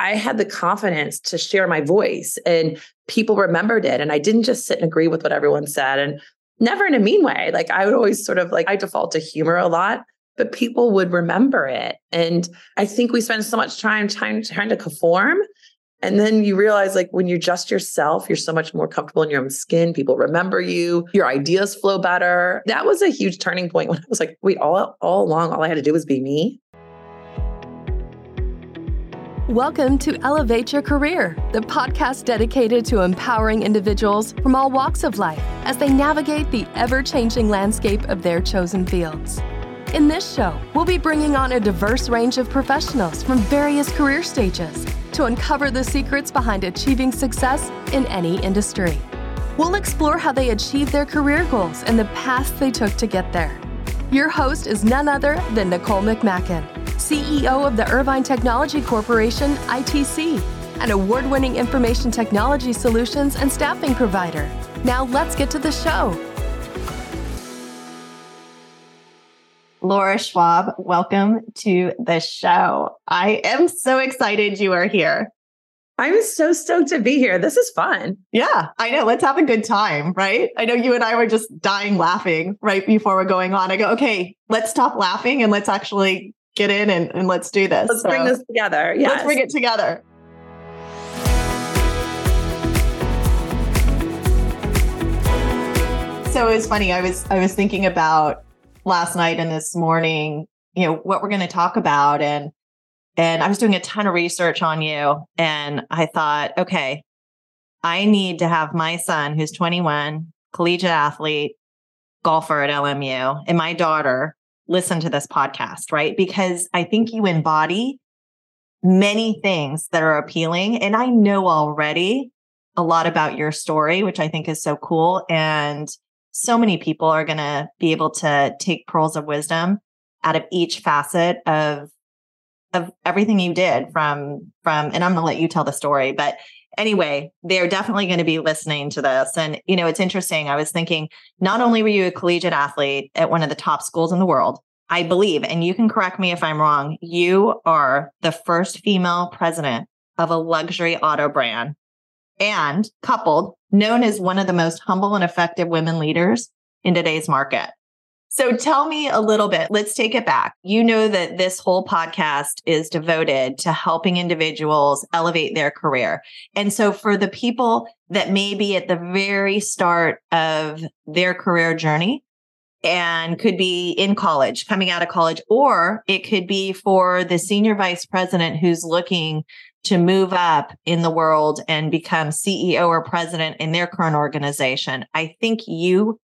I had the confidence to share my voice and people remembered it. And I didn't just sit and agree with what everyone said and never in a mean way. Like I would always sort of like, I default to humor a lot, but people would remember it. And I think we spend so much time trying, trying to conform. And then you realize, like, when you're just yourself, you're so much more comfortable in your own skin. People remember you, your ideas flow better. That was a huge turning point when I was like, wait, all, all along, all I had to do was be me. Welcome to Elevate Your Career, the podcast dedicated to empowering individuals from all walks of life as they navigate the ever changing landscape of their chosen fields. In this show, we'll be bringing on a diverse range of professionals from various career stages to uncover the secrets behind achieving success in any industry. We'll explore how they achieved their career goals and the paths they took to get there. Your host is none other than Nicole McMacken CEO of the Irvine Technology Corporation, ITC, an award winning information technology solutions and staffing provider. Now let's get to the show. Laura Schwab, welcome to the show. I am so excited you are here. I'm so stoked to be here. This is fun. Yeah, I know. Let's have a good time, right? I know you and I were just dying laughing right before we're going on. I go, okay, let's stop laughing and let's actually get in and, and let's do this. Let's so, bring this together. Yes. Let's bring it together. So it was funny. I was I was thinking about last night and this morning, you know, what we're going to talk about and and I was doing a ton of research on you and I thought, okay, I need to have my son who's 21, collegiate athlete, golfer at LMU, and my daughter listen to this podcast, right? Because I think you embody many things that are appealing. And I know already a lot about your story, which I think is so cool. And so many people are going to be able to take pearls of wisdom out of each facet of of everything you did from from and I'm going to let you tell the story but anyway, they're definitely going to be listening to this. And, you know, it's interesting. I was thinking, not only were you a collegiate athlete at one of the top schools in the world, I believe, and you can correct me if I'm wrong, you are the first female president of a luxury auto brand and coupled, known as one of the most humble and effective women leaders in today's market. So tell me a little bit. Let's take it back. You know that this whole podcast is devoted to helping individuals elevate their career. And so for the people that may be at the very start of their career journey and could be in college, coming out of college, or it could be for the senior vice president who's looking to move up in the world and become CEO or president in their current organization. I think you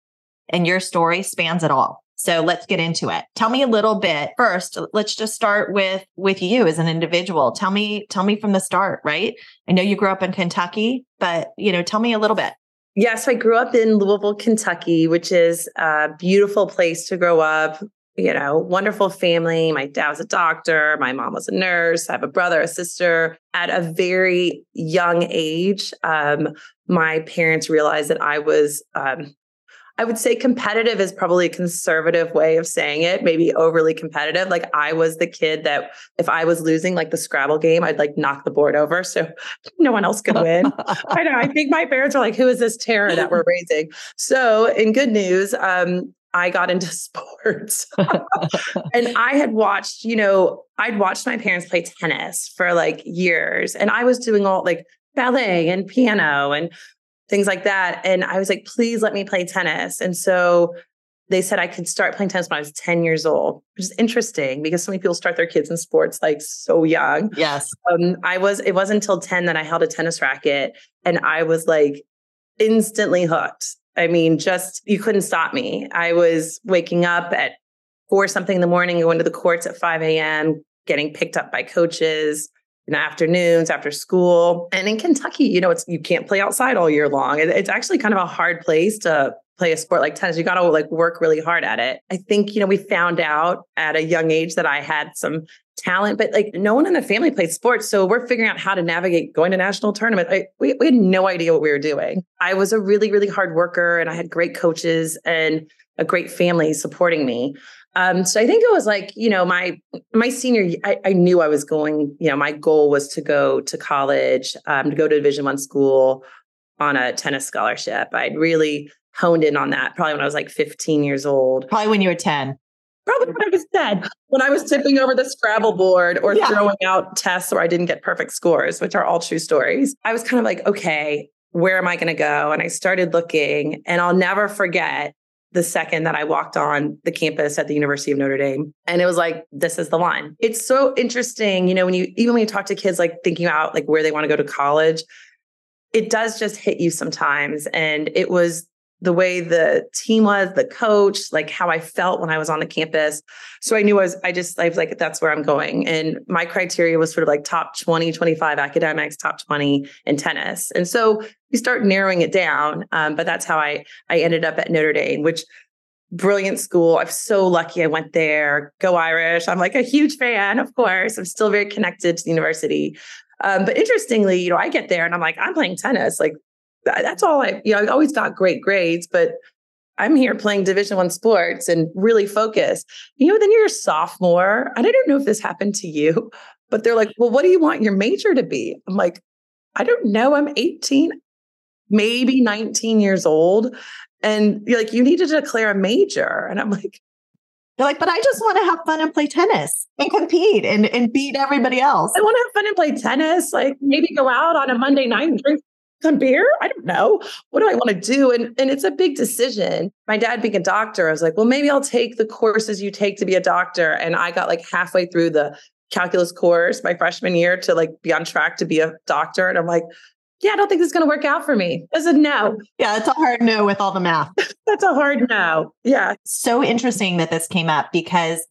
and your story spans it all. So let's get into it. Tell me a little bit. First, let's just start with with you as an individual. Tell me tell me from the start, right? I know you grew up in Kentucky, but you know, tell me a little bit. Yes, I grew up in Louisville, Kentucky, which is a beautiful place to grow up. You know, wonderful family. My dad was a doctor. My mom was a nurse. I have a brother, a sister. At a very young age, um, my parents realized that I was um, I would say competitive is probably a conservative way of saying it, maybe overly competitive. Like I was the kid that if I was losing like the Scrabble game, I'd like knock the board over so no one else could win. I know. I think my parents were like, who is this terror that we're raising? So in good news, um, I got into sports. and I had watched, you know, I'd watched my parents play tennis for like years. And I was doing all like ballet and piano and things like that. And I was like, please let me play tennis. And so they said I could start playing tennis when I was 10 years old, which is interesting because so many people start their kids in sports like so young. Yes. Um, I was, it wasn't until 10 that I held a tennis racket and I was like instantly hooked. I mean, just you couldn't stop me. I was waking up at four something in the morning, going to the courts at 5 a.m., getting picked up by coaches, in the afternoons after school. And in Kentucky, you know, it's you can't play outside all year long. it's actually kind of a hard place to play a sport like tennis. You got to like work really hard at it. I think, you know, we found out at a young age that I had some talent, but like no one in the family played sports. So we're figuring out how to navigate going to national tournament. I, we, we had no idea what we were doing. I was a really, really hard worker and I had great coaches and a great family supporting me. Um, so I think it was like, you know, my my senior, I, I knew I was going, you know, my goal was to go to college, um, to go to Division One school on a tennis scholarship. I'd really honed in on that probably when I was like 15 years old. Probably when you were 10. Probably when I was 10, when I was tipping over the Scrabble board or Yeah. throwing out tests where I didn't get perfect scores, which are all true stories. I was kind of like, okay, where am I going to go? And I started looking, and I'll never forget the second that I walked on the campus at the University of Notre Dame. And it was like, this is the line. It's so interesting, you know, when you even when you talk to kids like thinking about like where they want to go to college, it does just hit you sometimes. And it was the way the team was, the coach, like how I felt when I was on the campus. So I knew I was, I just, I was like, that's where I'm going. And my criteria was sort of like top 20, 25 academics, top 20 in tennis. And so we start narrowing it down. Um, but that's how I, I ended up at Notre Dame, which brilliant school. I'm so lucky I went there. Go Irish. I'm like a huge fan, of course. I'm still very connected to the university. Um, but interestingly, you know, I get there and I'm like, I'm playing tennis. Like that's all I, you know, I always got great grades, but I'm here playing Division One sports and really focused. You know, then you're a sophomore, and I don't know if this happened to you, but they're like, "Well, what do you want your major to be?" I'm like, "I don't know. I'm 18, maybe 19 years old, and you're like, you need to declare a major." And I'm like, They're like, but I just want to have fun and play tennis and compete and, and beat everybody else. I want to have fun and play tennis. Like maybe go out on a Monday night and drink some beer. I don't know. What do I want to do? And and it's a big decision. My dad being a doctor, I was like, well, maybe I'll take the courses you take to be a doctor. And I got like halfway through the calculus course my freshman year to like be on track to be a doctor. And I'm like, yeah, I don't think this is going to work out for me. I said, no, Yeah, it's a hard no with all the math. that's a hard no. Yeah. so interesting that this came up because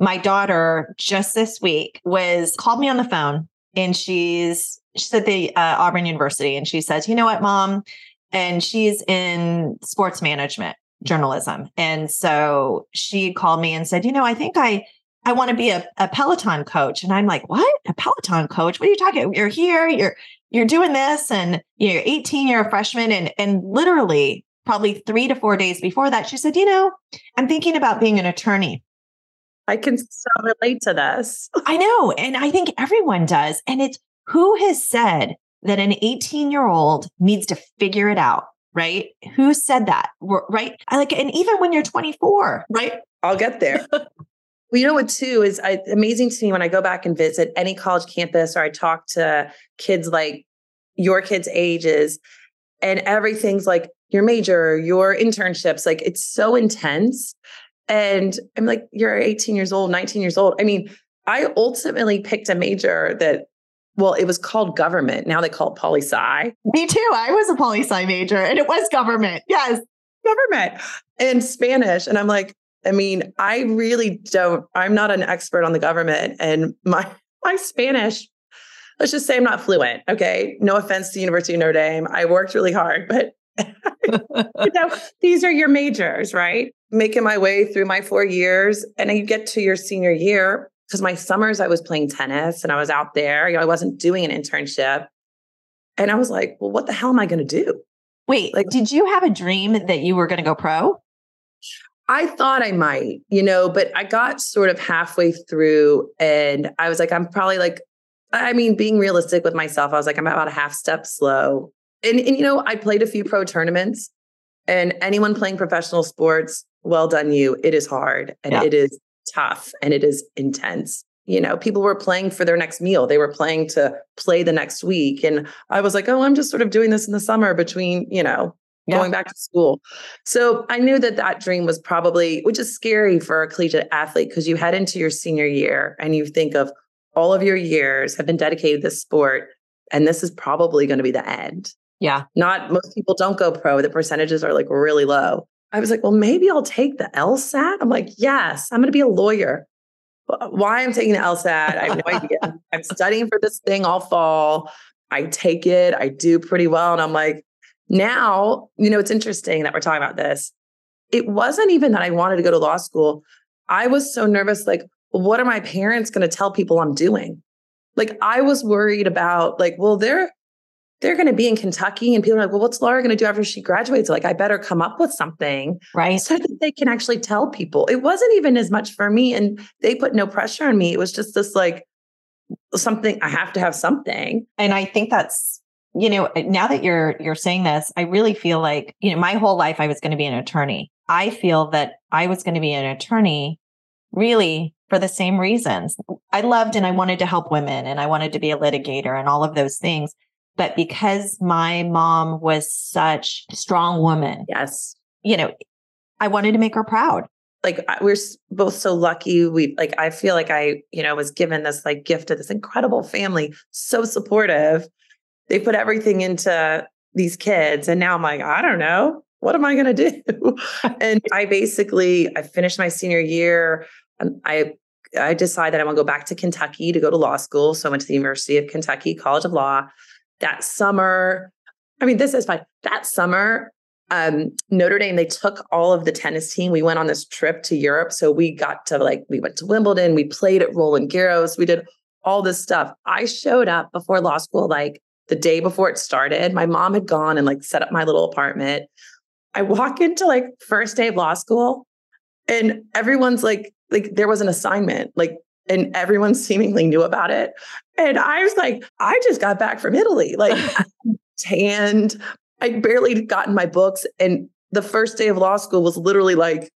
my daughter just this week was called me on the phone and she's she's at the uh, Auburn University and she says, "You know what, mom?" And she's in sports management journalism, and so she called me and said, "You know, I think I." I want to be a, a Peloton coach. And I'm like, what? A Peloton coach? What are you talking? You're here, you're you're doing this, and you're 18, you're a freshman. And and literally probably three to four days before that, she said, you know, I'm thinking about being an attorney. I can so relate to this. I know. And I think everyone does. And it's who has said that an 18 year old needs to figure it out, right? Who said that? Right. I like, and even when you're 24, right? I'll get there. well, you know what, too, is I, amazing to me when I go back and visit any college campus or I talk to kids like your kids' ages, and everything's like your major, your internships, like it's so intense. And I'm like, you're 18 years old, 19 years old. I mean, I ultimately picked a major that, well, it was called government. Now they call it poli sci. Me too. I was a poli sci major and it was government. Yes. government and Spanish. And I'm like, I mean, I really don't, I'm not an expert on the government and my my Spanish, let's just say I'm not fluent. Okay. No offense to University of Notre Dame. I worked really hard, but you know, these are your majors, right? Making my way through my four years. And then you get to your senior year, because my summers I was playing tennis and I was out there. You know, I wasn't doing an internship. And I was like, well, what the hell am I going to do? Wait, Like- did you have a dream that you were going to go pro? I thought I might, you know, but I got sort of halfway through and I was like, I'm probably like, I mean, being realistic with myself, I was like, I'm about a half step slow. And, and you know, I played a few pro tournaments and anyone playing professional sports, well done you. It is hard and Yeah. it is tough and it is intense. You know, people were playing for their next meal. They were playing to play the next week. And I was like, oh, I'm just sort of doing this in the summer between, you know, Yeah. going back to school. So I knew that that dream was probably, which is scary for a collegiate athlete because you head into your senior year and you think of all of your years have been dedicated to this sport, and this is probably going to be the end. Yeah. Not most people don't go pro. The percentages are like really low. I was like, well, maybe I'll take the LSAT. I'm like, yes, I'm going to be a lawyer. Wh- Why I'm taking the LSAT, I have no idea. I'm studying for this thing all fall. I take it, I do pretty well. And I'm like, now, you know, it's interesting that we're talking about this. It wasn't even that I wanted to go to law school. I was so nervous, like, what are my parents going to tell people I'm doing? Like, I was worried about, like, well, they're they're going to be in Kentucky. And people are like, well, what's Laura going to do after she graduates? Like, I better come up with something. Right. So that they can actually tell people. It wasn't even as much for me. And they put no pressure on me. It was just this like something, I have to have something. And I think that's, you know, eh, now that you're you're saying this, I really feel like, you know, my whole life I was going to be an attorney. I feel that I was going to be an attorney really for the same reasons. I loved and I wanted to help women and I wanted to be a litigator and all of those things. But because my mom was such a strong woman, Yes. you know, I wanted to make her proud. Like we're both so lucky. We like, I feel like I, you know, was given this like gift of this incredible family, so supportive. They put everything into these kids. And now I'm like, I don't know. What am I going to do? and I basically, I finished my senior year. and I I decided I want to go back to Kentucky to go to law school. So I went to the University of Kentucky College of Law. That summer, I mean, this is fine. That summer, um, Notre Dame, they took all of the tennis team. We went on this trip to Europe. So we got to like, we went to Wimbledon, we played at Roland Garros, we did all this stuff. I showed up before law school, like the day before it started. My mom had gone and like set up my little apartment. I walk into like first day of law school and everyone's like, like there was an assignment, like, and everyone seemingly knew about it. And I was like, I just got back from Italy, like tanned. I'd barely gotten my books. And the first day of law school was literally like,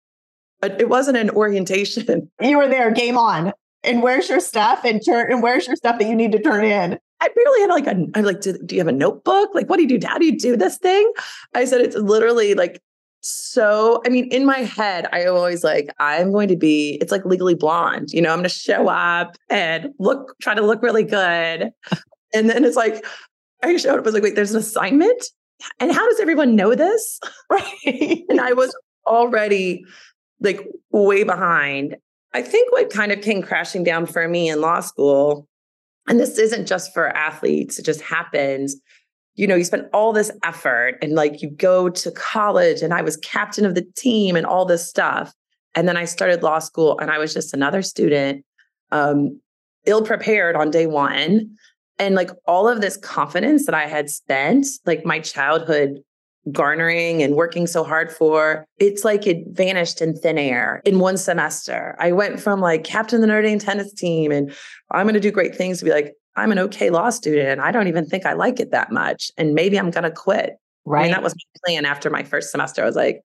it wasn't an orientation. You were there, game on. And where's your stuff? And turn and where's your stuff that you need to turn in? I barely had like a, I'm like, do, do you have a notebook? Like, what do you do? How do you do this thing? I said, it's literally like so, I mean, in my head, I always like, I'm going to be, it's like legally blonde, you know, I'm going to show up and look, try to look really good. And then it's like, I showed up, I was like, wait, there's an assignment? And how does everyone know this? Right. and I was already like way behind. I think what kind of came crashing down for me in law school, and this isn't just for athletes, it just happens. You know, you spend all this effort and like you go to college, and I was captain of the team and all this stuff. And then I started law school, and I was just another student, um, ill prepared on day one. And like all of this confidence that I had spent, like my childhood garnering and working so hard for, it's like it vanished in thin air in one semester. I went from like captain of the Notre Dame tennis team and I'm going to do great things to be like, I'm an okay law student. I don't even think I like it that much. And maybe I'm going to quit. Right. I mean, that was my plan after my first semester. I was like,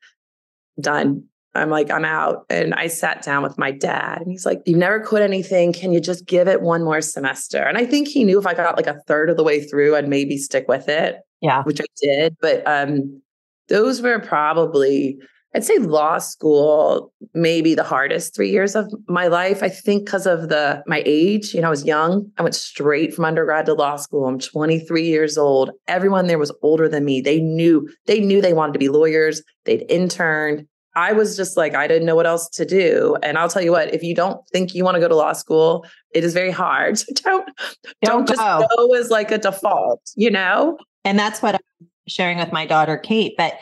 done. I'm like, I'm out. And I sat down with my dad and he's like, You've never quit anything. Can you just give it one more semester? And I think he knew if I got like a third of the way through, I'd maybe stick with it yeah. which I did. But um, those were probably, I'd say law school, maybe the hardest three years of my life. I think because of the my age, you know, I was young. I went straight from undergrad to law school. I'm 23 years old. Everyone there was older than me. They knew, they knew they wanted to be lawyers. They'd interned. I was just like, I didn't know what else to do. And I'll tell you what, if you don't think you want to go to law school, it is very hard. So don't, don't, Don't just go. go as like a default, you know? And that's what I'm sharing with my daughter, Kate. But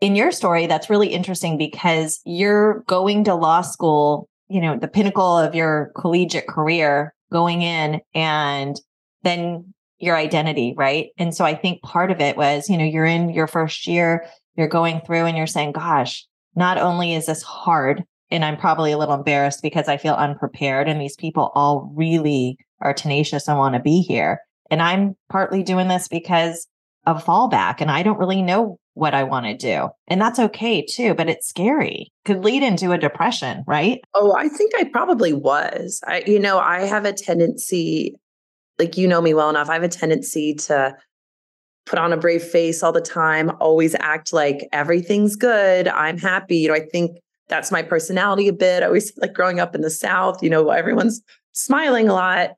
in your story, that's really interesting because you're going to law school, you know, the pinnacle of your collegiate career, going in and then your identity, right? And so I think part of it was, you know, you're in your first year, you're going through and you're saying, gosh, not only is this hard, and I'm probably a little embarrassed because I feel unprepared, and these people all really are tenacious and want to be here. And I'm partly doing this because of fallback and I don't really know what I want to do. And that's okay too, but it's scary. Could lead into a depression, right? Oh, I think I probably was. I, you know, I have a tendency, like you know me well enough, I have a tendency to put on a brave face all the time, always act like everything's good. I'm happy. You know, I think that's my personality a bit. I always like growing up in the South, you know, everyone's smiling a lot.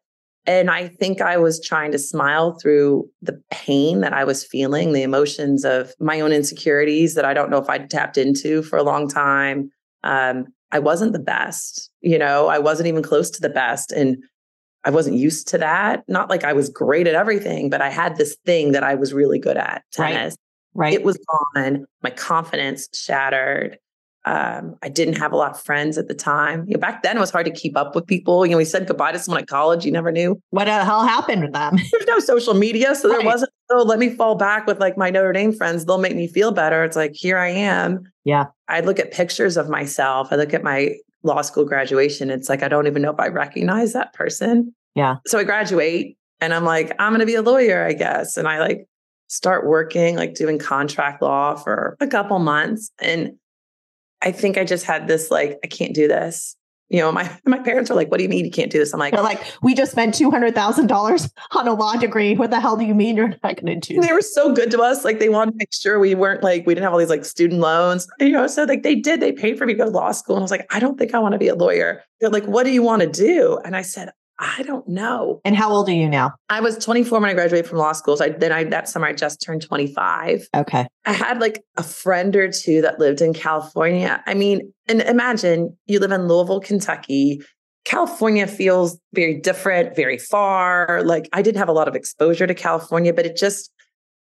And I think I was trying to smile through the pain that I was feeling, the emotions of my own insecurities that I don't know if I'd tapped into for a long time. Um, I wasn't the best, you know, I wasn't even close to the best. And I wasn't used to that. Not like I was great at everything, but I had this thing that I was really good at Right. tennis. Right. It was gone. My confidence shattered. Um, I didn't have a lot of friends at the time. You know, back then it was hard to keep up with people. You know, we said goodbye to someone at college. You never knew. what the hell happened with them? There's no social media, so there wasn't oh, let me fall back with like my Notre Dame friends. They'll make me feel better. It's like, here I am. Yeah. I look at pictures of myself. I look at my law school graduation. It's like, I don't even know if I recognize that person. Yeah. So I graduate and I'm like, I'm going to be a lawyer, I guess. And I like start working, like doing contract law for a couple months. And I think I just had this like, I can't do this you know, my my parents are like, "What do you mean you can't do this?" I'm like, "They're like, we just spent two hundred thousand dollars on a law degree. What the hell do you mean you're not going to do?" They were so good to us. Like they wanted to make sure we weren't like we didn't have all these like student loans. You know, so like they did. They paid for me to go to law school, and I was like, I don't think I want to be a lawyer. They're like, "What do you want to do?" And I said, I don't know. And how old are you now? I was 24 when I graduated from law school. So I, then I that summer I just turned 25. Okay. I had like a friend or two that lived in California. I mean, and imagine you live in Louisville, Kentucky. California feels very different, very far. Like I didn't have a lot of exposure to California, but it just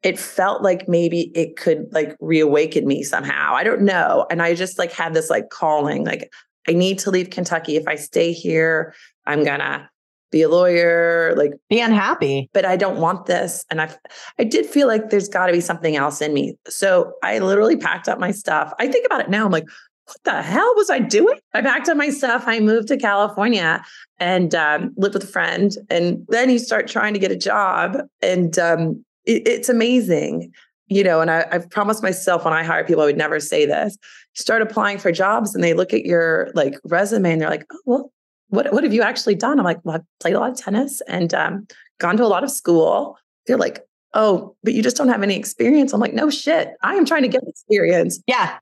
it felt like maybe it could like reawaken me somehow. I don't know. And I just like had this like calling like I need to leave Kentucky. If I stay here, I'm gonna be a lawyer, like be unhappy. But I don't want this. And I I did feel like there's got to be something else in me. So I literally packed up my stuff. I think about it now. I'm like, what the hell was I doing? I packed up my stuff. I moved to California and um, lived with a friend. And then you start trying to get a job, and um, it, it's amazing, you know. And I, I've promised myself when I hire people, I would never say this. You start applying for jobs, and they look at your like resume, and they're like, "Oh, well, what what have you actually done?" I'm like, "Well, I've played a lot of tennis and um, gone to a lot of school." They're like, "Oh, but you just don't have any experience." I'm like, "No shit, I am trying to get experience." Yeah,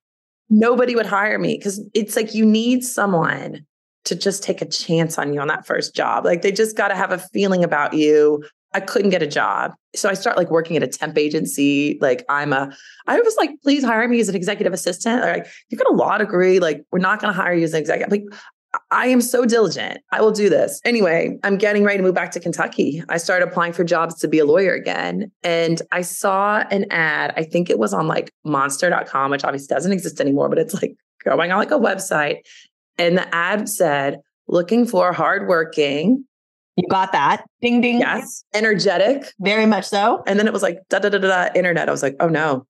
nobody would hire me because it's like you need someone to just take a chance on you on that first job. Like they just got to have a feeling about you. I couldn't get a job. So I start like working at a temp agency. Like I'm a, I was like, please hire me as an executive assistant. Like you've got a law degree. Like we're not going to hire you as an executive. Like I am so diligent. I will do this. Anyway, I'm getting ready to move back to Kentucky. I started applying for jobs to be a lawyer again. And I saw an ad. I think it was on like monster.com, which obviously doesn't exist anymore, but it's like going on like a website. And the ad said, looking for hardworking. You got that. Ding, ding. Yes. Energetic. Very much so. And then it was like da da da da internet. I was like, oh no,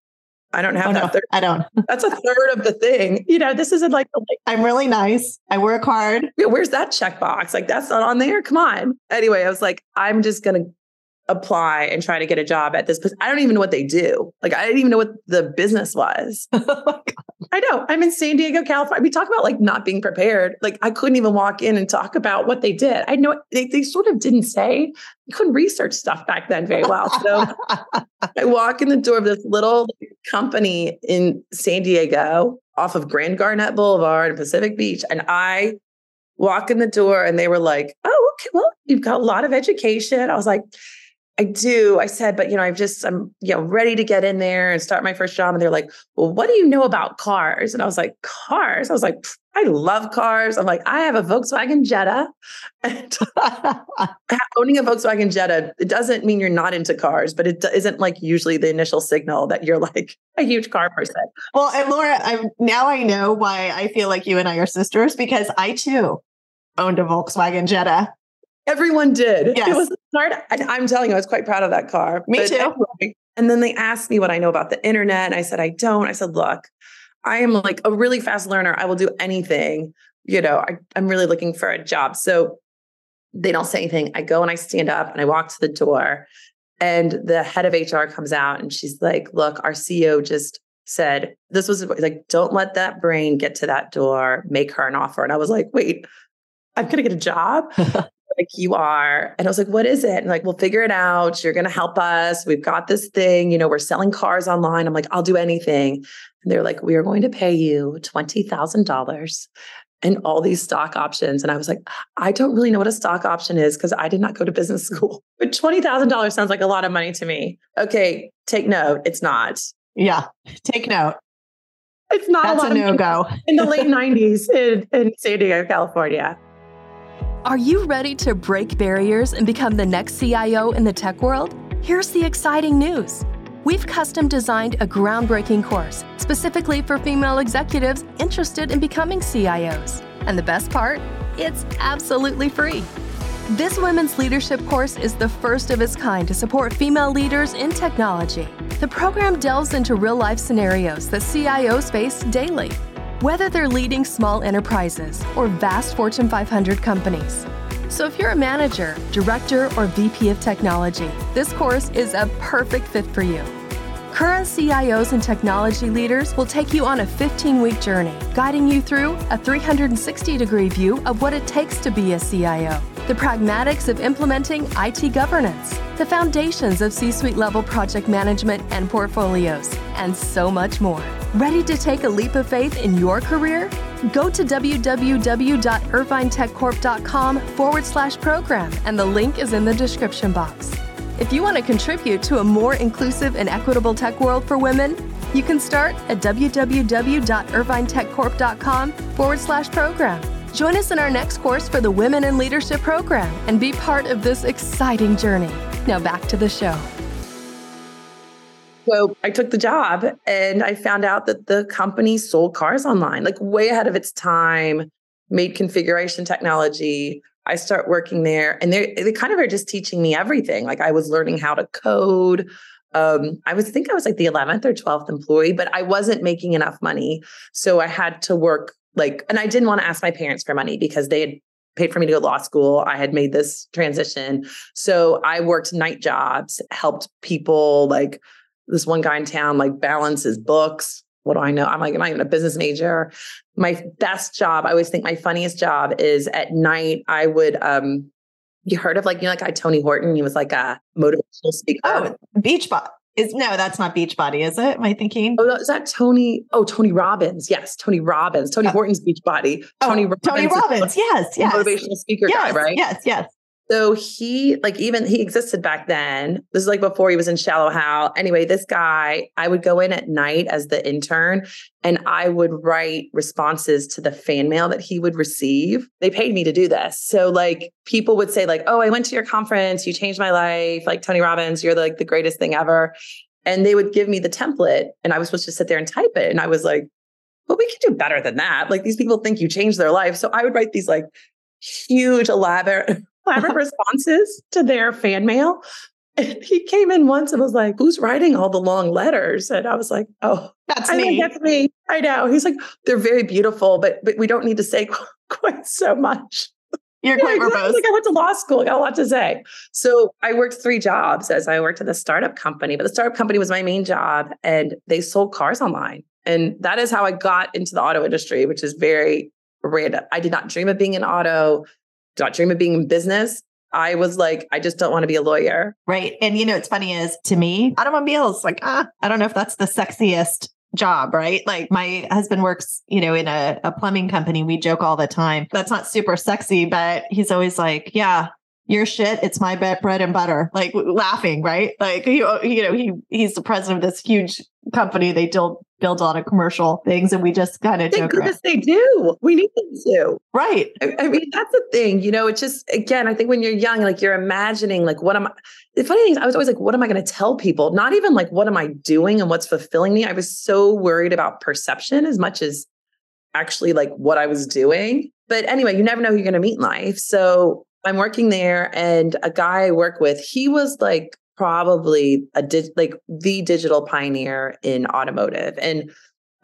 I don't have oh, that. No, third. I don't. That's a third of the thing. You know, this isn't like, like I'm really nice. I work hard. Where's that checkbox? Like that's not on there. Come on. Anyway, I was like, I'm just gonna apply and try to get a job at this. Place. I don't even know what they do. Like I didn't even know what the business was. oh I know. I'm in San Diego, California. We talk about like not being prepared. Like I couldn't even walk in and talk about what they did. I know they, they sort of didn't say. I couldn't research stuff back then very well. So I walk in the door of this little company in San Diego off of Grand Garnet Boulevard in Pacific Beach. And I walk in the door and they were like, oh, okay, well, you've got a lot of education. I was like, I do. I said, but you know, I've just I'm you know ready to get in there and start my first job. And they're like, well, what do you know about cars? And I was like, cars. I was like, I love cars. I'm like, I have a Volkswagen Jetta. Owning a Volkswagen Jetta, it doesn't mean you're not into cars, but it isn't like usually the initial signal that you're like a huge car person. Well, and Laura, I'm now I know why I feel like you and I are sisters because I too owned a Volkswagen Jetta. Everyone did. Yes. It was hard. I'm telling you, I was quite proud of that car. Me too. Anyway, and then they asked me what I know about the internet. And I said, I don't. I said, look, I am like a really fast learner. I will do anything. You know, I, I'm really looking for a job. So they don't say anything. I go and I stand up and I walk to the door. And the head of HR comes out and she's like, look, our CEO just said, this was like, don't let that brain get to that door, make her an offer. And I was like, wait, I'm going to get a job. like you are. And I was like, what is it? And like, we'll figure it out. You're going to help us. We've got this thing, you know, we're selling cars online. I'm like, I'll do anything. And they're like, we are going to pay you $20,000 and all these stock options. And I was like, I don't really know what a stock option is because I did not go to business school. But $20,000 sounds like a lot of money to me. Okay, take note. It's not. Yeah, take note. It's not That's a, a no go. in the late 90s in, in San Diego, California. Are you ready to break barriers and become the next CIO in the tech world? Here's the exciting news. We've custom designed a groundbreaking course specifically for female executives interested in becoming CIOs. And the best part? It's absolutely free. This women's leadership course is the first of its kind to support female leaders in technology. The program delves into real life scenarios that CIOs face daily, whether they're leading small enterprises or vast Fortune 500 companies. So, if you're a manager, director, or VP of technology, this course is a perfect fit for you. Current CIOs and technology leaders will take you on a 15 week journey, guiding you through a 360 degree view of what it takes to be a CIO, the pragmatics of implementing IT governance, the foundations of C suite level project management and portfolios, and so much more. Ready to take a leap of faith in your career? Go to www.irvinetechcorp.com forward slash program, and the link is in the description box. If you want to contribute to a more inclusive and equitable tech world for women, you can start at www.irvinetechcorp.com forward slash program. Join us in our next course for the Women in Leadership program and be part of this exciting journey. Now back to the show. So I took the job and I found out that the company sold cars online, like way ahead of its time, made configuration technology, I start working there and they they kind of are just teaching me everything. Like I was learning how to code. Um, I was think I was like the 11th or 12th employee, but I wasn't making enough money. So I had to work like, and I didn't want to ask my parents for money because they had paid for me to go to law school. I had made this transition. So I worked night jobs, helped people like this one guy in town like balance his books what do I know? I'm like, am I even a business major? My best job, I always think my funniest job is at night. I would um you heard of like, you know, like guy Tony Horton, he was like a motivational speaker. Oh, beach Beachbody. Is no, that's not Beachbody, is it? Am I thinking? Oh, is that Tony? Oh, Tony Robbins. Yes, Tony Robbins. Tony oh. Horton's Beachbody. Tony oh, Robbins. Tony Robbins. Yes, yes. Motivational speaker yes, guy, right? Yes, yes. So he, like, even he existed back then. This is like before he was in Shallow Hal. Anyway, this guy, I would go in at night as the intern and I would write responses to the fan mail that he would receive. They paid me to do this. So, like, people would say, like, oh, I went to your conference, you changed my life. Like, Tony Robbins, you're like the greatest thing ever. And they would give me the template and I was supposed to sit there and type it. And I was like, well, we can do better than that. Like, these people think you changed their life. So I would write these like huge, elaborate elaborate uh-huh. responses to their fan mail. And he came in once and was like, Who's writing all the long letters? And I was like, Oh, that's I me. that's me. I know. He's like, They're very beautiful, but but we don't need to say quite so much. You're quite yeah, verbose. Like I went to law school, I got a lot to say. So I worked three jobs as I worked at the startup company, but the startup company was my main job and they sold cars online. And that is how I got into the auto industry, which is very random. I did not dream of being in auto not dream of being in business. I was like, I just don't want to be a lawyer. Right. And you know, it's funny is to me, automobiles, like, ah, I don't know if that's the sexiest job, right? Like my husband works, you know, in a, a plumbing company. We joke all the time. That's not super sexy, but he's always like, yeah, your shit, it's my bread and butter, like laughing, right? Like, you, uh, you know, he, he's the president of this huge company. They build, build a lot of commercial things and we just kind of Thank goodness they do. We need them to. Right. I, I, mean, that's the thing, you know, it's just, again, I think when you're young, like you're imagining, like, what am I, the funny thing is I was always like, what am I going to tell people? Not even like, what am I doing and what's fulfilling me? I was so worried about perception as much as actually like what I was doing. But anyway, you never know who you're going to meet in life. So I'm working there, and a guy I work with, he was like probably a di- like the digital pioneer in automotive, and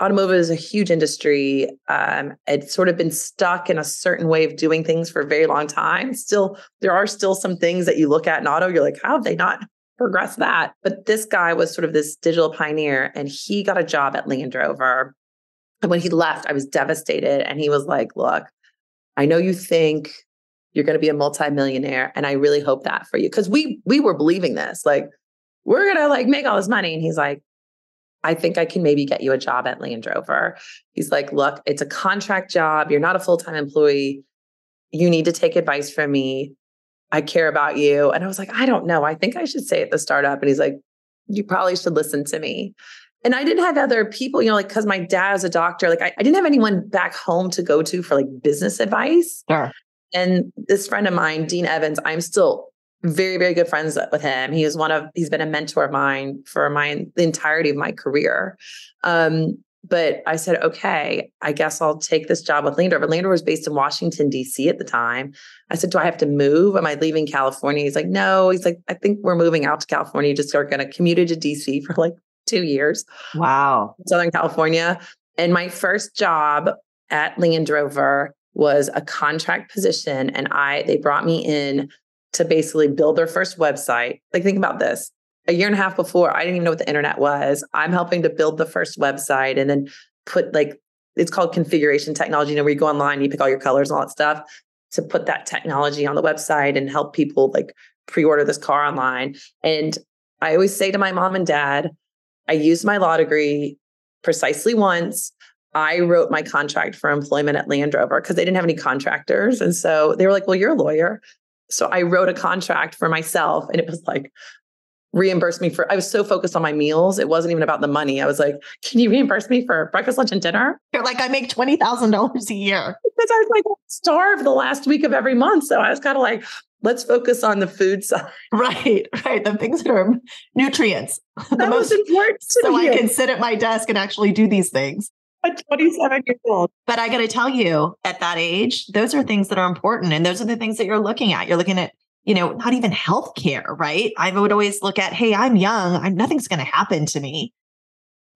automotive is a huge industry. Um, it's sort of been stuck in a certain way of doing things for a very long time. Still, there are still some things that you look at in auto, you're like, how have they not progressed that? But this guy was sort of this digital pioneer, and he got a job at Land Rover. And when he left, I was devastated. And he was like, Look, I know you think you're going to be a multimillionaire and i really hope that for you because we we were believing this like we're going to like make all this money. And he's like i think i can maybe get you a job at land rover. He's like look it's a contract job. You're not a full-time employee. You need to take advice from me. I care about you. And i was like i don't know. I think i should say at the startup. And he's like you probably should listen to me. And I didn't have other people, you know, like because my dad is a doctor, like I, I, didn't have anyone back home to go to for like business advice. Sure. And this friend of mine, Dean Evans, I'm still very, very good friends with him. He is one of, he's been a mentor of mine for my the entirety of my career. Um, but I said, okay, I guess I'll take this job with Land Rover. Land Rover was based in Washington, D.C. at the time. I said, do I have to move? Am I leaving California? He's like, no. He's like, I think we're moving out to California. Just are going to commute to D.C. for like two years. Wow. Southern California. And my first job at Land Rover was a contract position. And I, they brought me in to basically build their first website. Like, think about this a year and a half before, I didn't even know what the internet was. I'm helping to build the first website and then put like, it's called configuration technology, you know, where you go online, you pick all your colors and all that stuff to put that technology on the website and help people like pre-order this car online. And I always say to my mom and dad, I used my law degree precisely once. I wrote my contract for employment at Land Rover because they didn't have any contractors. And so they were like, well, you're a lawyer. So I wrote a contract for myself and it was like, reimburse me for I was so focused on my meals. It wasn't even about the money. I was like, can you reimburse me for breakfast, lunch, and dinner? You're like, I make twenty thousand dollars a year. Because I was like starved the last week of every month. So I was kind of like, let's focus on the food side. Right, right. The things that are nutrients. That the most important. so I can sit at my desk and actually do these things. At 27 years old. But I got to tell you, at that age, those are things that are important. And those are the things that you're looking at. You're looking at you know, not even healthcare, right? I would always look at, hey, I'm young, I'm nothing's going to happen to me.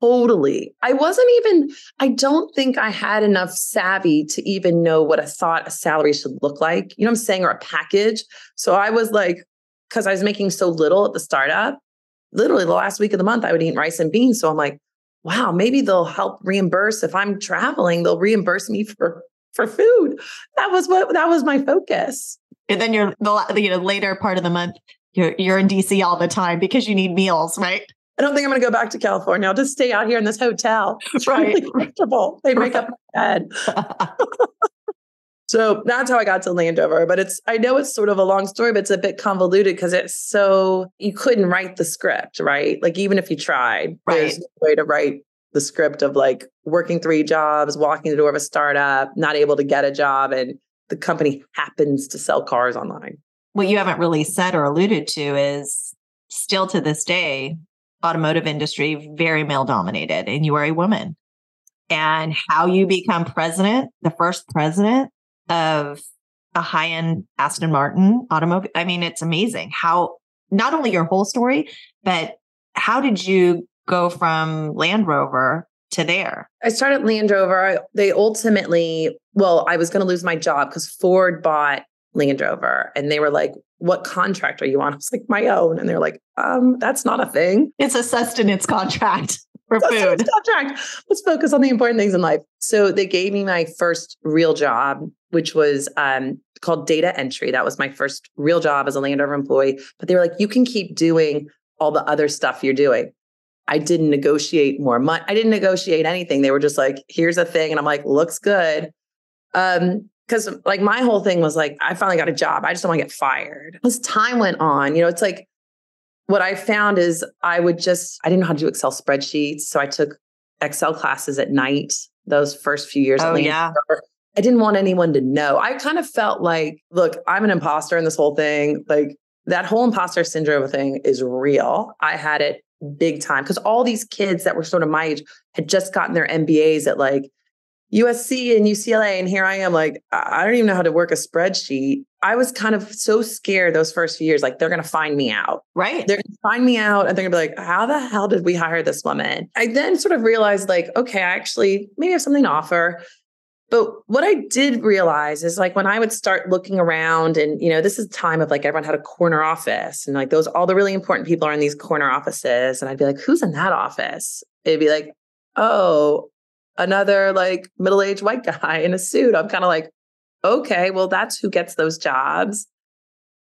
Totally. I wasn't even, I don't think I had enough savvy to even know what I thought a salary should look like. You know what I'm saying? Or a package. So I was like, because I was making so little at the startup, literally the last week of the month, I would eat rice and beans. So I'm like, wow, maybe they'll help reimburse if I'm traveling, they'll reimburse me for for food. That was what that was my focus. And then you're the you know later part of the month, you're you're in DC all the time because you need meals, right? I don't think I'm going to go back to California. I'll just stay out here in this hotel. It's right. really comfortable. They make up my bed. so that's how I got to Land Rover. But it's I know it's sort of a long story, but it's a bit convoluted because it's so you couldn't write the script, right? Like even if you tried, right. there's no way to write the script of like working three jobs, walking the door of a startup, not able to get a job, and the company happens to sell cars online. What you haven't really said or alluded to is still to this day, automotive industry very male dominated, and you are a woman. And how you become president, the first president of a high end Aston Martin automobile. I mean, it's amazing how not only your whole story, but how did you go from Land Rover to there? I started Land Rover. They ultimately, well, I was going to lose my job because Ford bought Land Rover and they were like, what contract are you on? I was like, my own. And they're like, um, that's not a thing. It's a sustenance contract for food. Contract. Let's focus on the important things in life. So they gave me my first real job, which was um, called data entry. That was my first real job as a Land Rover employee. But they were like, you can keep doing all the other stuff you're doing. I didn't negotiate more money. I didn't negotiate anything. They were just like, here's a thing. And I'm like, looks good. Um, because like my whole thing was like, I finally got a job. I just don't want to get fired. As time went on, you know, it's like what I found is I would just, I didn't know how to do Excel spreadsheets. So I took Excel classes at night those first few years. Oh, yeah. I didn't want anyone to know. I kind of felt like, look, I'm an imposter in this whole thing. Like that whole imposter syndrome thing is real. I had it big time because all these kids that were sort of my age had just gotten their MBAs at like USC and UCLA. And here I am, like, I don't even know how to work a spreadsheet. I was kind of so scared those first few years, like, they're going to find me out. Right. They're going to find me out and they're going to be like, how the hell did we hire this woman? I then sort of realized, like, okay, I actually maybe have something to offer. But what I did realize is like when I would start looking around and you know this is time of like everyone had a corner office and like those all the really important people are in these corner offices and I'd be like who's in that office? It'd be like oh another like middle-aged white guy in a suit. I'm kind of like okay, well that's who gets those jobs.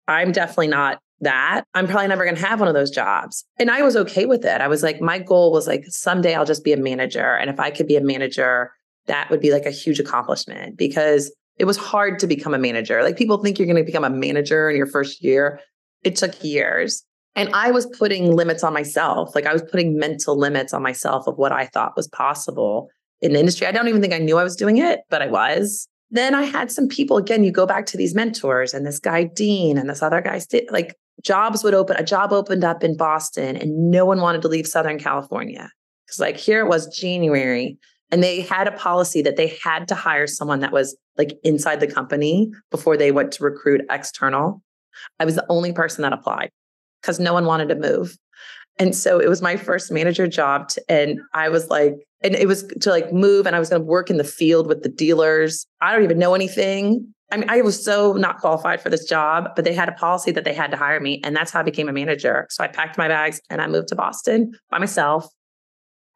I'm definitely not that. I'm probably never going to have one of those jobs. And I was okay with it. I was like my goal was like someday I'll just be a manager and if I could be a manager that would be like a huge accomplishment because it was hard to become a manager. Like people think you're going to become a manager in your first year. It took years. And I was putting limits on myself. Like I was putting mental limits on myself of what I thought was possible in the industry. I don't even think I knew I was doing it, but I was. Then I had some people, again, you go back to these mentors and this guy, Dean, and this other guy, like jobs would open, a job opened up in Boston and no one wanted to leave Southern California. Because like here it was January And they had a policy that they had to hire someone that was like inside the company before they went to recruit external. I was the only person that applied because no one wanted to move. And so it was my first manager job. To, and I was like, and it was to like move and I was going to work in the field with the dealers. I don't even know anything. I mean, I was so not qualified for this job, but they had a policy that they had to hire me. And that's how I became a manager. So I packed my bags and I moved to Boston by myself.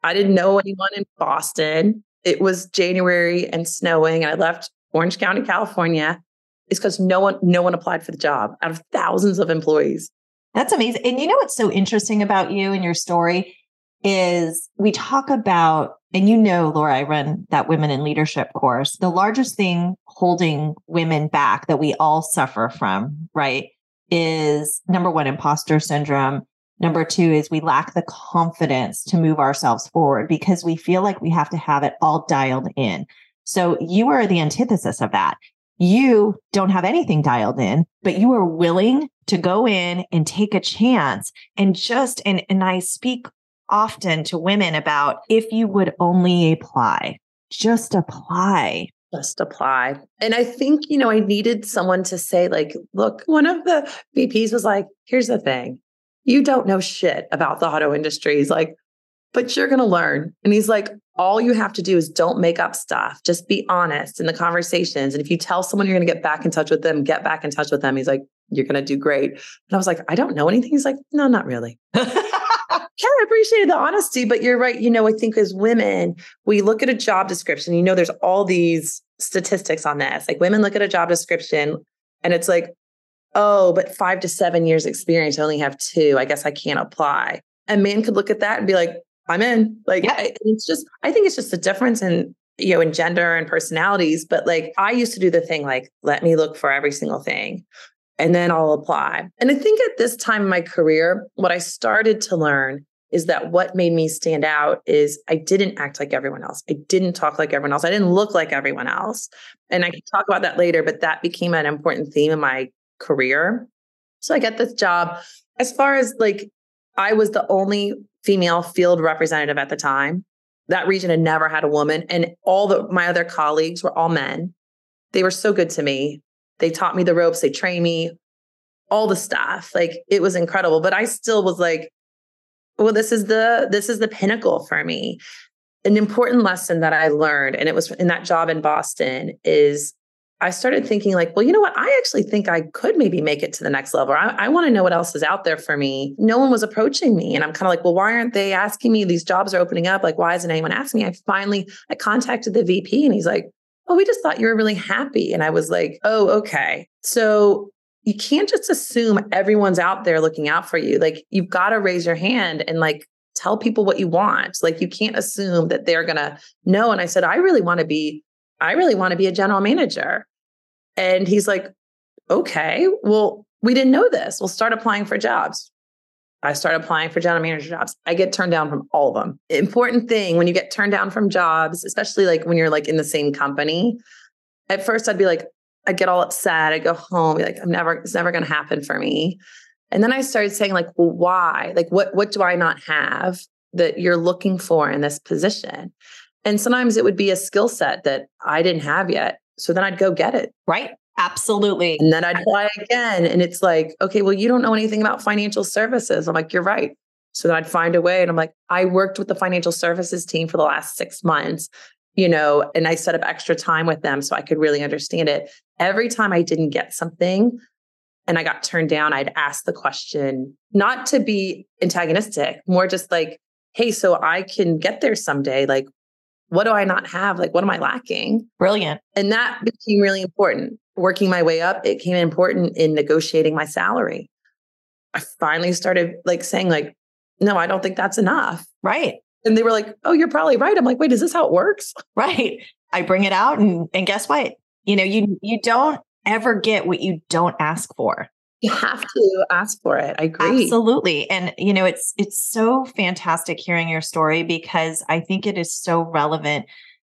I didn't know anyone in Boston. It was January and snowing, and I left Orange County, California. It's because no one, no one applied for the job out of thousands of employees. That's amazing. And you know what's so interesting about you and your story is we talk about, and you know, Laura, I run that women in leadership course. The largest thing holding women back that we all suffer from, right, is number one, imposter syndrome. Number two is we lack the confidence to move ourselves forward because we feel like we have to have it all dialed in. So you are the antithesis of that. You don't have anything dialed in, but you are willing to go in and take a chance and just, and, and I speak often to women about if you would only apply, just apply. Just apply. And I think, you know, I needed someone to say, like, look, one of the VPs was like, here's the thing. You don't know shit about the auto industry. He's like, but you're going to learn. And he's like, all you have to do is don't make up stuff. Just be honest in the conversations. And if you tell someone you're going to get back in touch with them, get back in touch with them. He's like, you're going to do great. And I was like, I don't know anything. He's like, no, not really. Yeah, I appreciated the honesty, but you're right. You know, I think as women, we look at a job description, you know, there's all these statistics on this. Like women look at a job description and it's like, oh, but five to seven years experience, I only have two. I guess I can't apply. A man could look at that and be like, I'm in. Like, yeah. it's just, I think it's just a difference in, you know, in gender and personalities. But like, I used to do the thing like, let me look for every single thing and then I'll apply. And I think at this time in my career, what I started to learn is that what made me stand out is I didn't act like everyone else. I didn't talk like everyone else. I didn't look like everyone else. And I can talk about that later, but that became an important theme in my career. So I get this job. As far as like, I was the only female field representative at the time. That region had never had a woman. And all the my other colleagues were all men. They were so good to me. They taught me the ropes, they trained me, all the stuff. Like it was incredible. But I still was like, well, this is the this is the pinnacle for me. An important lesson that I learned, and it was in that job in Boston, is I started thinking like, well, you know what? I actually think I could maybe make it to the next level. I, I want to know what else is out there for me. No one was approaching me. And I'm kind of like, well, why aren't they asking me? These jobs are opening up. Like, why isn't anyone asking me? I finally I contacted the VP and he's like, oh, we just thought you were really happy. And I was like, oh, okay. So you can't just assume everyone's out there looking out for you. Like you've got to raise your hand and like tell people what you want. Like you can't assume that they're going to know. And I said, I really want to be, I really want to be a general manager. And he's like, okay, well, we didn't know this. We'll start applying for jobs. I start applying for general manager jobs. I get turned down from all of them. Important thing when you get turned down from jobs, especially like when you're like in the same company. At first, I'd be like, I get all upset. I go home, be like, I'm never, it's never going to happen for me. And then I started saying, like, well, why? Like, what, what do I not have that you're looking for in this position? And sometimes it would be a skill set that I didn't have yet. So then I'd go get it. Right. Absolutely. And then I'd apply again. And it's like, okay, well, you don't know anything about financial services. I'm like, you're right. So then I'd find a way. And I'm like, I worked with the financial services team for the last six months you know, and I set up extra time with them so I could really understand it. Every time I didn't get something and I got turned down, I'd ask the question, not to be antagonistic, more just like, hey, so I can get there someday. Like, what do I not have? Like, what am I lacking? Brilliant. And that became really important. Working my way up, it came important in negotiating my salary. I finally started like saying, like, no, I don't think that's enough. Right. And they were like, oh, you're probably right. I'm like, wait, is this how it works? Right. I bring it out and and guess what? You know, you you don't ever get what you don't ask for. You have to ask for it. I agree. Absolutely. And you know, it's it's so fantastic hearing your story because I think it is so relevant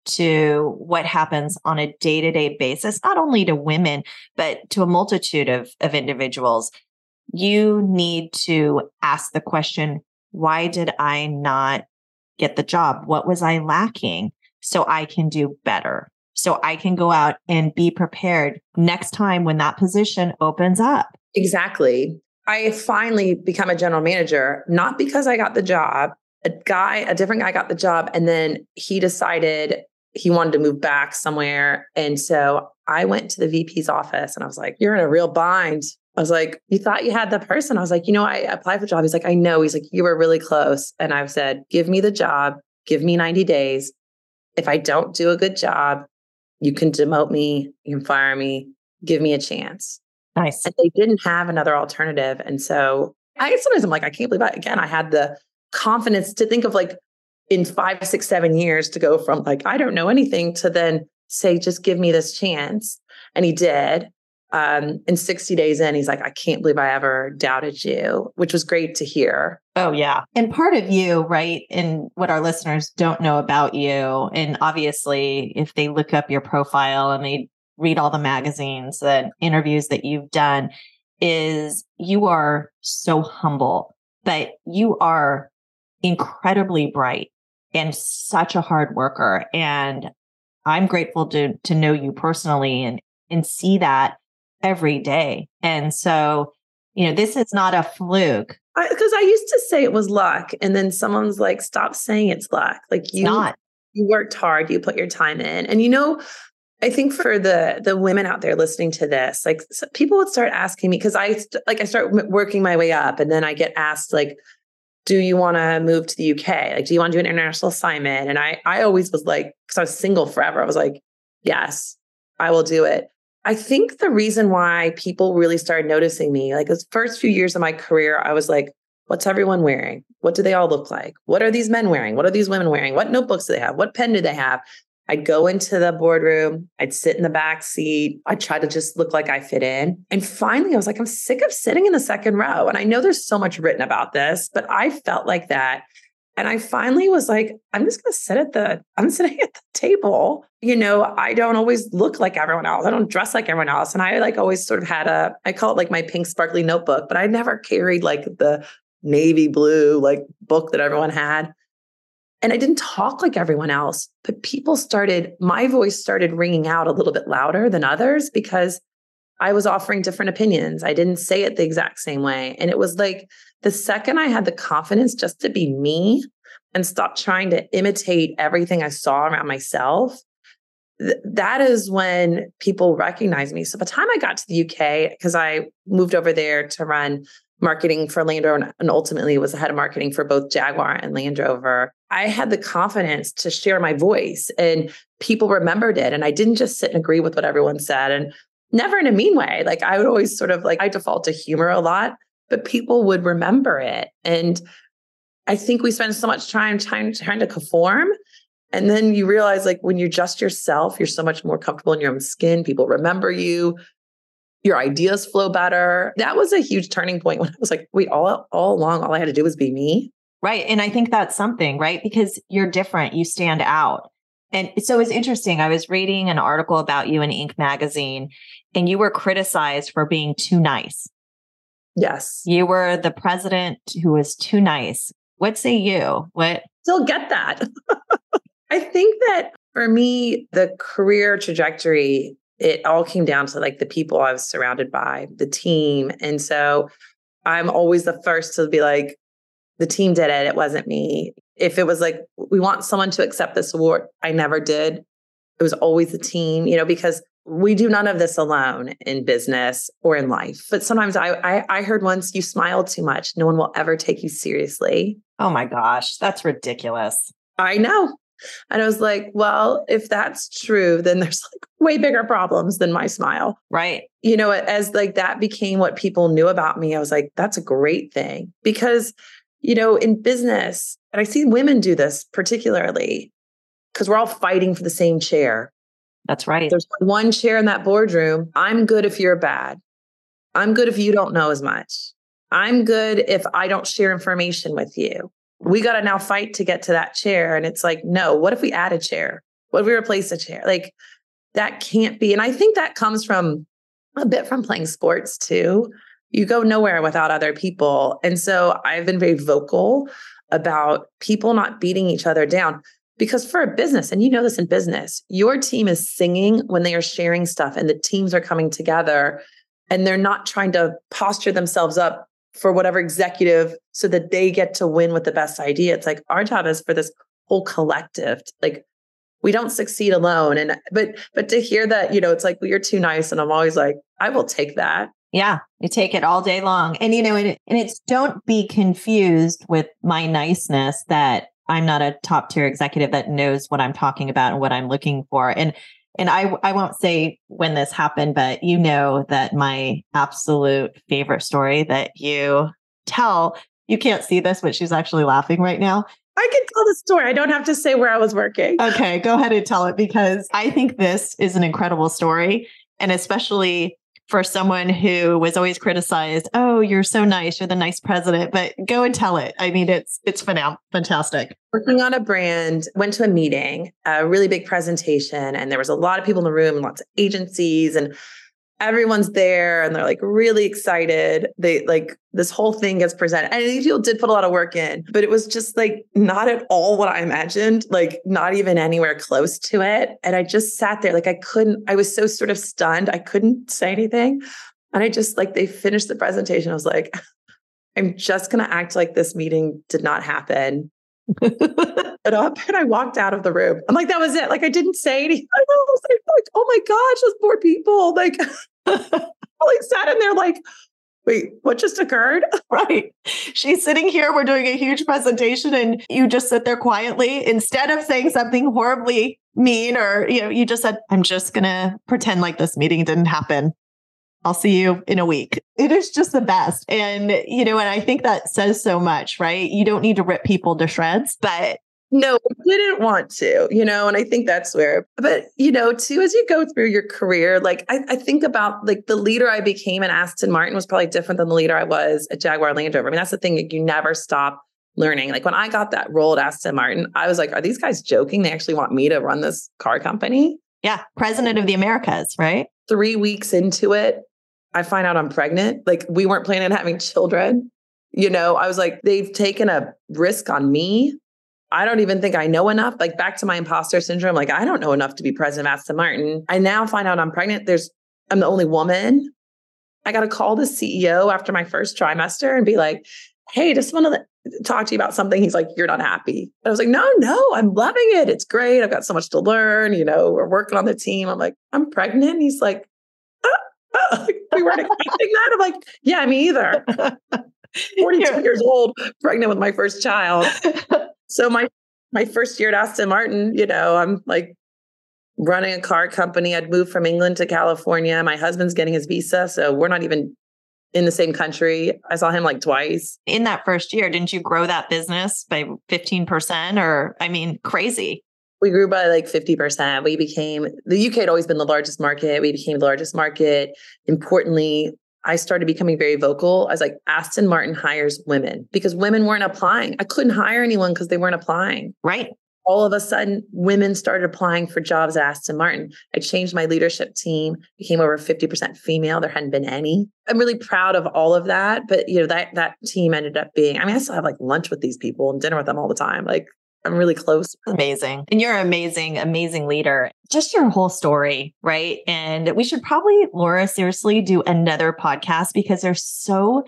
to what happens on a day-to-day basis, not only to women, but to a multitude of, of individuals. You need to ask the question, why did I not get the job? What was I lacking? so I can do better. So I can go out and be prepared next time when that position opens up. Exactly. I finally become a general manager, not because I got the job. A guy, a different guy got the job, and then he decided he wanted to move back somewhere. And so I went to the VP's office and I was like, You're in a real bind. I was like, You thought you had the person. I was like, You know, I applied for a job. He's like, I know. He's like, You were really close. And I've said, Give me the job, give me 90 days. If I don't do a good job, you can demote me, you can fire me, give me a chance. Nice. And they didn't have another alternative. And so I sometimes I'm like, I can't believe I again, I had the confidence to think of like in five, six, seven years to go from like, I don't know anything to then say, just give me this chance. And he did. Um, and 60 days in, he's like, I can't believe I ever doubted you, which was great to hear. Oh, yeah. And part of you, right? And what our listeners don't know about you. And obviously, if they look up your profile and they read all the magazines and interviews that you've done, is you are so humble, but you are incredibly bright and such a hard worker. And I'm grateful to to know you personally and and see that every day. And so, you know, this is not a fluke. Because I, I, used to say it was luck, and then someone's like, "Stop saying it's luck." Like you, not. you worked hard, you put your time in, and you know. I think for the the women out there listening to this, like so people would start asking me because I like I start working my way up, and then I get asked like, do you want to move to the UK? Like, do you want to do an international assignment? And I, I always was like, because I was single forever, I was like, yes, I will do it. I think the reason why people really started noticing me, like the first few years of my career, I was like, what's everyone wearing? What do they all look like? What are these men wearing? What are these women wearing? What notebooks do they have? What pen do they have? I'd go into the boardroom, I'd sit in the back seat, I'd try to just look like I fit in. And finally, I was like, I'm sick of sitting in the second row. And I know there's so much written about this, but I felt like that. And I finally was like, I'm just going to sit at the, I'm sitting at the table. You know, I don't always look like everyone else. I don't dress like everyone else. And I like always sort of had a, I call it like my pink sparkly notebook, but I never carried like the navy blue like book that everyone had. And I didn't talk like everyone else, but people started, my voice started ringing out a little bit louder than others because I was offering different opinions. I didn't say it the exact same way. And it was like the second I had the confidence just to be me and stop trying to imitate everything I saw around myself, th- that is when people recognized me. So by the time I got to the UK, because I moved over there to run marketing for Land Rover and ultimately was the head of marketing for both Jaguar and Land Rover. I had the confidence to share my voice and people remembered it. And I didn't just sit and agree with what everyone said and never in a mean way. Like I would always sort of like, I default to humor a lot, but people would remember it. And I think we spend so much time trying, trying to conform. And then you realize, like, when you're just yourself, you're so much more comfortable in your own skin. People remember you your ideas flow better. That was a huge turning point when I was like, wait, all all along, all I had to do was be me. Right. And I think that's something, right? Because you're different, you stand out. And so it's interesting. I was reading an article about you in Inc. magazine, and you were criticized for being too nice. Yes. You were the president who was too nice. What say you? What? Still get that. I think that for me, the career trajectory it all came down to like the people I was surrounded by, the team. And so I'm always the first to be like, the team did it. It wasn't me. If it was like, we want someone to accept this award, I never did. It was always the team, you know, because we do none of this alone in business or in life. But sometimes I, I, I heard once you smile too much, no one will ever take you seriously. Oh my gosh, that's ridiculous. I know. And I was like, well, if that's true, then there's like way bigger problems than my smile. Right. You know, as like that became what people knew about me, I was like, that's a great thing because, you know, in business, and I see women do this particularly because we're all fighting for the same chair. That's right. There's one chair in that boardroom. I'm good if you're bad. I'm good if you don't know as much. I'm good if I don't share information with you we got to now fight to get to that chair. And it's like, no, what if we add a chair? What if we replace a chair? Like that can't be. And I think that comes from a bit from playing sports too. You go nowhere without other people. And so I've been very vocal about people not beating each other down. Because for a business, and you know this in business, your team is singing when they are sharing stuff and the teams are coming together and they're not trying to posture themselves up for whatever executive so that they get to win with the best idea. It's like our job is for this whole collective. Like we don't succeed alone. And but but to hear that, you know, it's like well, you're too nice. And I'm always like, I will take that. Yeah, you take it all day long. And you know, and, and it's don't be confused with my niceness that I'm not a top tier executive that knows what I'm talking about and what I'm looking for. And and I I won't say when this happened, but you know that my absolute favorite story that you tell, you can't see this, but she's actually laughing right now. I can tell the story. I don't have to say where I was working. Okay, go ahead and tell it because I think this is an incredible story. And especially for someone who was always criticized, oh, you're so nice, you're the nice president, but go and tell it. I mean, it's it's fantastic. Working on a brand, went to a meeting, a really big presentation, and there was a lot of people in the room, lots of agencies, and everyone's there and they're like really excited. They like this whole thing gets presented. And these people did put a lot of work in, but it was just like not at all what I imagined, like not even anywhere close to it. And I just sat there like I couldn't, I was so sort of stunned. I couldn't say anything. And I just like they finished the presentation. I was like, I'm just gonna act like this meeting did not happen. It up and I walked out of the room. I'm like, that was it. Like I didn't say anything. I was like, oh my gosh, those poor people. Like, like sat in there like, wait, what just occurred? Right. She's sitting here. We're doing a huge presentation, and you just sit there quietly instead of saying something horribly mean, or you know, you just said, I'm just gonna pretend like this meeting didn't happen. I'll see you in a week. It is just the best. And, you know, and I think that says so much, right? You don't need to rip people to shreds, but no, I didn't want to, you know, and I think that's where, but, you know, too, as you go through your career, like I, I, think about like the leader I became in Aston Martin was probably different than the leader I was at Jaguar Land Rover. I mean, that's the thing, like, you never stop learning. Like when I got that role at Aston Martin, I was like, are these guys joking? They actually want me to run this car company? Yeah. President of the Americas, right? Three weeks into it, I find out I'm pregnant. Like we weren't planning on having children. You know, I was like, they've taken a risk on me. I don't even think I know enough. Like back to my imposter syndrome. Like I don't know enough to be president of Aston Martin. I now find out I'm pregnant. There's I'm the only woman. I got to call the CEO after my first trimester and be like, "Hey, just want to talk to you about something." He's like, "You're not happy." And I was like, "No, no, I'm loving it. It's great. I've got so much to learn. You know, we're working on the team." I'm like, "I'm pregnant." He's like, we weren't expecting that. I'm like, yeah, me either. 42 yeah. years old, pregnant with my first child. So my my first year at Aston Martin, you know, I'm like running a car company. I'd moved from England to California. My husband's getting his visa, so we're not even in the same country. I saw him like twice. In that first year, didn't you grow that business by 15% or I mean, crazy? We grew by like 50%. We became, the UK had always been the largest market. We became the largest market. Importantly, I started becoming very vocal. I was like, Aston Martin hires women because women weren't applying. I couldn't hire anyone because they weren't applying. Right. All of a sudden, women started applying for jobs at Aston Martin. I changed my leadership team, became over 50% female. There hadn't been any. I'm really proud of all of that. But you know, that that team ended up being, I mean, I still have like lunch with these people and dinner with them all the time. Like I'm really close. Amazing. And you're an amazing, amazing leader. Just your whole story, right? And we should probably, Laura, seriously do another podcast because there's so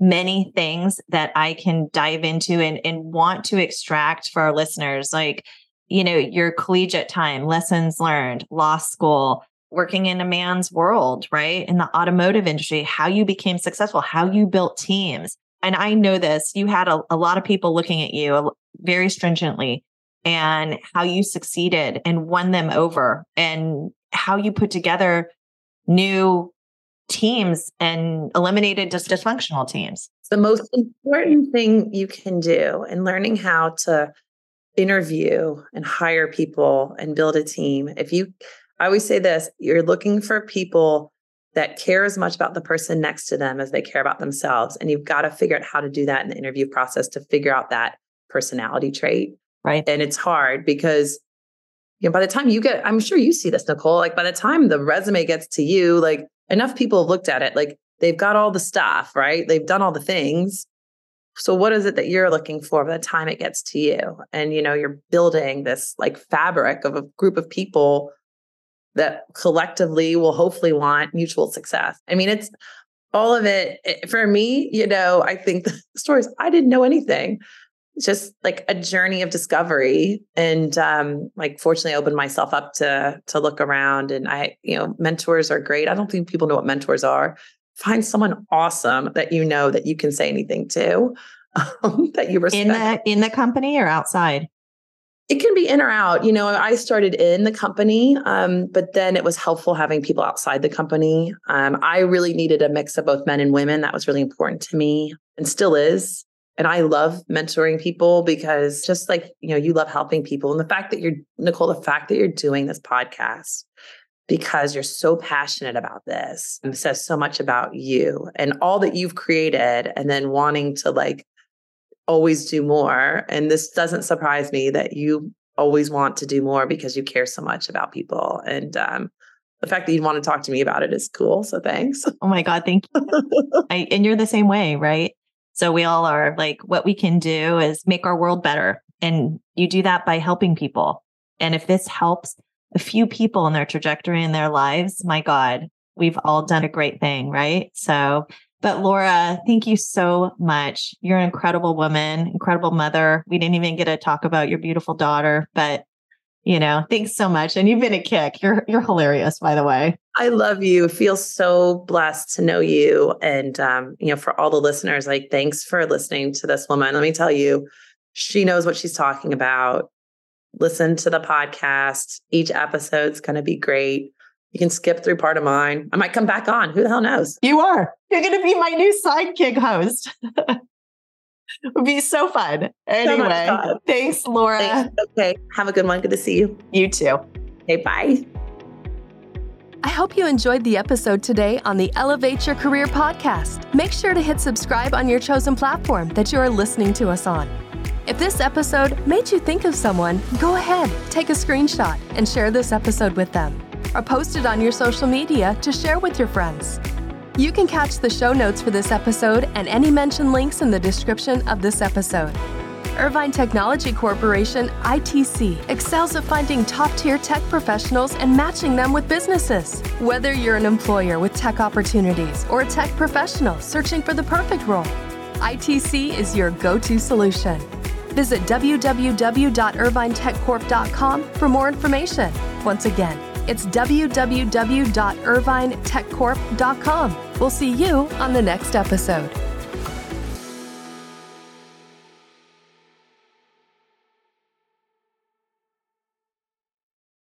many things that I can dive into and, and want to extract for our listeners. Like, you know, your collegiate time, lessons learned, law school, working in a man's world, right? In the automotive industry, how you became successful, how you built teams. And I know this, you had a, a lot of people looking at you, uh, very stringently and how you succeeded and won them over and how you put together new teams and eliminated dis- dysfunctional teams. The most important thing you can do in learning how to interview and hire people and build a team. If you, I always say this, you're looking for people that care as much about the person next to them as they care about themselves. And you've got to figure out how to do that in the interview process to figure out that personality trait. Right. And it's hard because you know, by the time you get, I'm sure you see this, Nicole, like by the time the resume gets to you, like enough people have looked at it, like they've got all the stuff, right? They've done all the things. so what is it that you're looking for by the time it gets to you? And you know, you're building this like fabric of a group of people that collectively will hopefully want mutual success. I mean, it's all of it, it for me, you know, I think the stories I didn't know anything. It's just like a journey of discovery and um like fortunately I opened myself up to to look around and I you know mentors are great. I don't think people know what mentors are find someone awesome that you know that you can say anything to um, that you respect in the in the company or outside it can be in or out you know i started in the company um, but then it was helpful having people outside the company. Um, i really needed a mix of both men and women. That was really important to me and still is. And i love mentoring people because just like you know you love helping people. And the fact that you're nicole the fact that you're doing this podcast because you're so passionate about this and says so much about you and all that you've created and then wanting to like always do more and this doesn't surprise me that you always want to do more because you care so much about people and um, the fact that you want to talk to me about it is cool so thanks. Oh my god thank you. I, and you're the same way right? So we all are like what we can do is make our world better and you do that by helping people and if this helps a few people in their trajectory in their lives, my God, we've all done a great thing, right? So, but Laura, thank you so much. You're an incredible woman, incredible mother. We didn't even get to talk about your beautiful daughter, but you know, thanks so much. And you've been a kick. You're you're hilarious, by the way. I love you. Feel so blessed to know you. And um, you know, for all the listeners, like thanks for listening to this woman. Let me tell you, she knows what she's talking about listen to the podcast. Each episode's going to be great. You can skip through part of mine. I might come back on. Who the hell knows? You are. You're going to be my new sidekick host. it would be so fun. Anyway, so fun. thanks, Laura. Thanks. Okay. Have a good one. Good to see you. You too. Okay. Bye. I hope you enjoyed the episode today on the Elevate Your Career podcast. Make sure to hit subscribe on your chosen platform that you are listening to us on. If this episode made you think of someone, go ahead, take a screenshot and share this episode with them, or post it on your social media to share with your friends. You can catch the show notes for this episode and any mentioned links in the description of this episode. Irvine Technology Corporation, ITC, excels at finding top tier tech professionals and matching them with businesses. Whether you're an employer with tech opportunities or a tech professional searching for the perfect role, ITC is your go to solution. Visit www.irvinetechcorp.com for more information. Once again, it's www.irvinetechcorp.com. We'll see you on the next episode.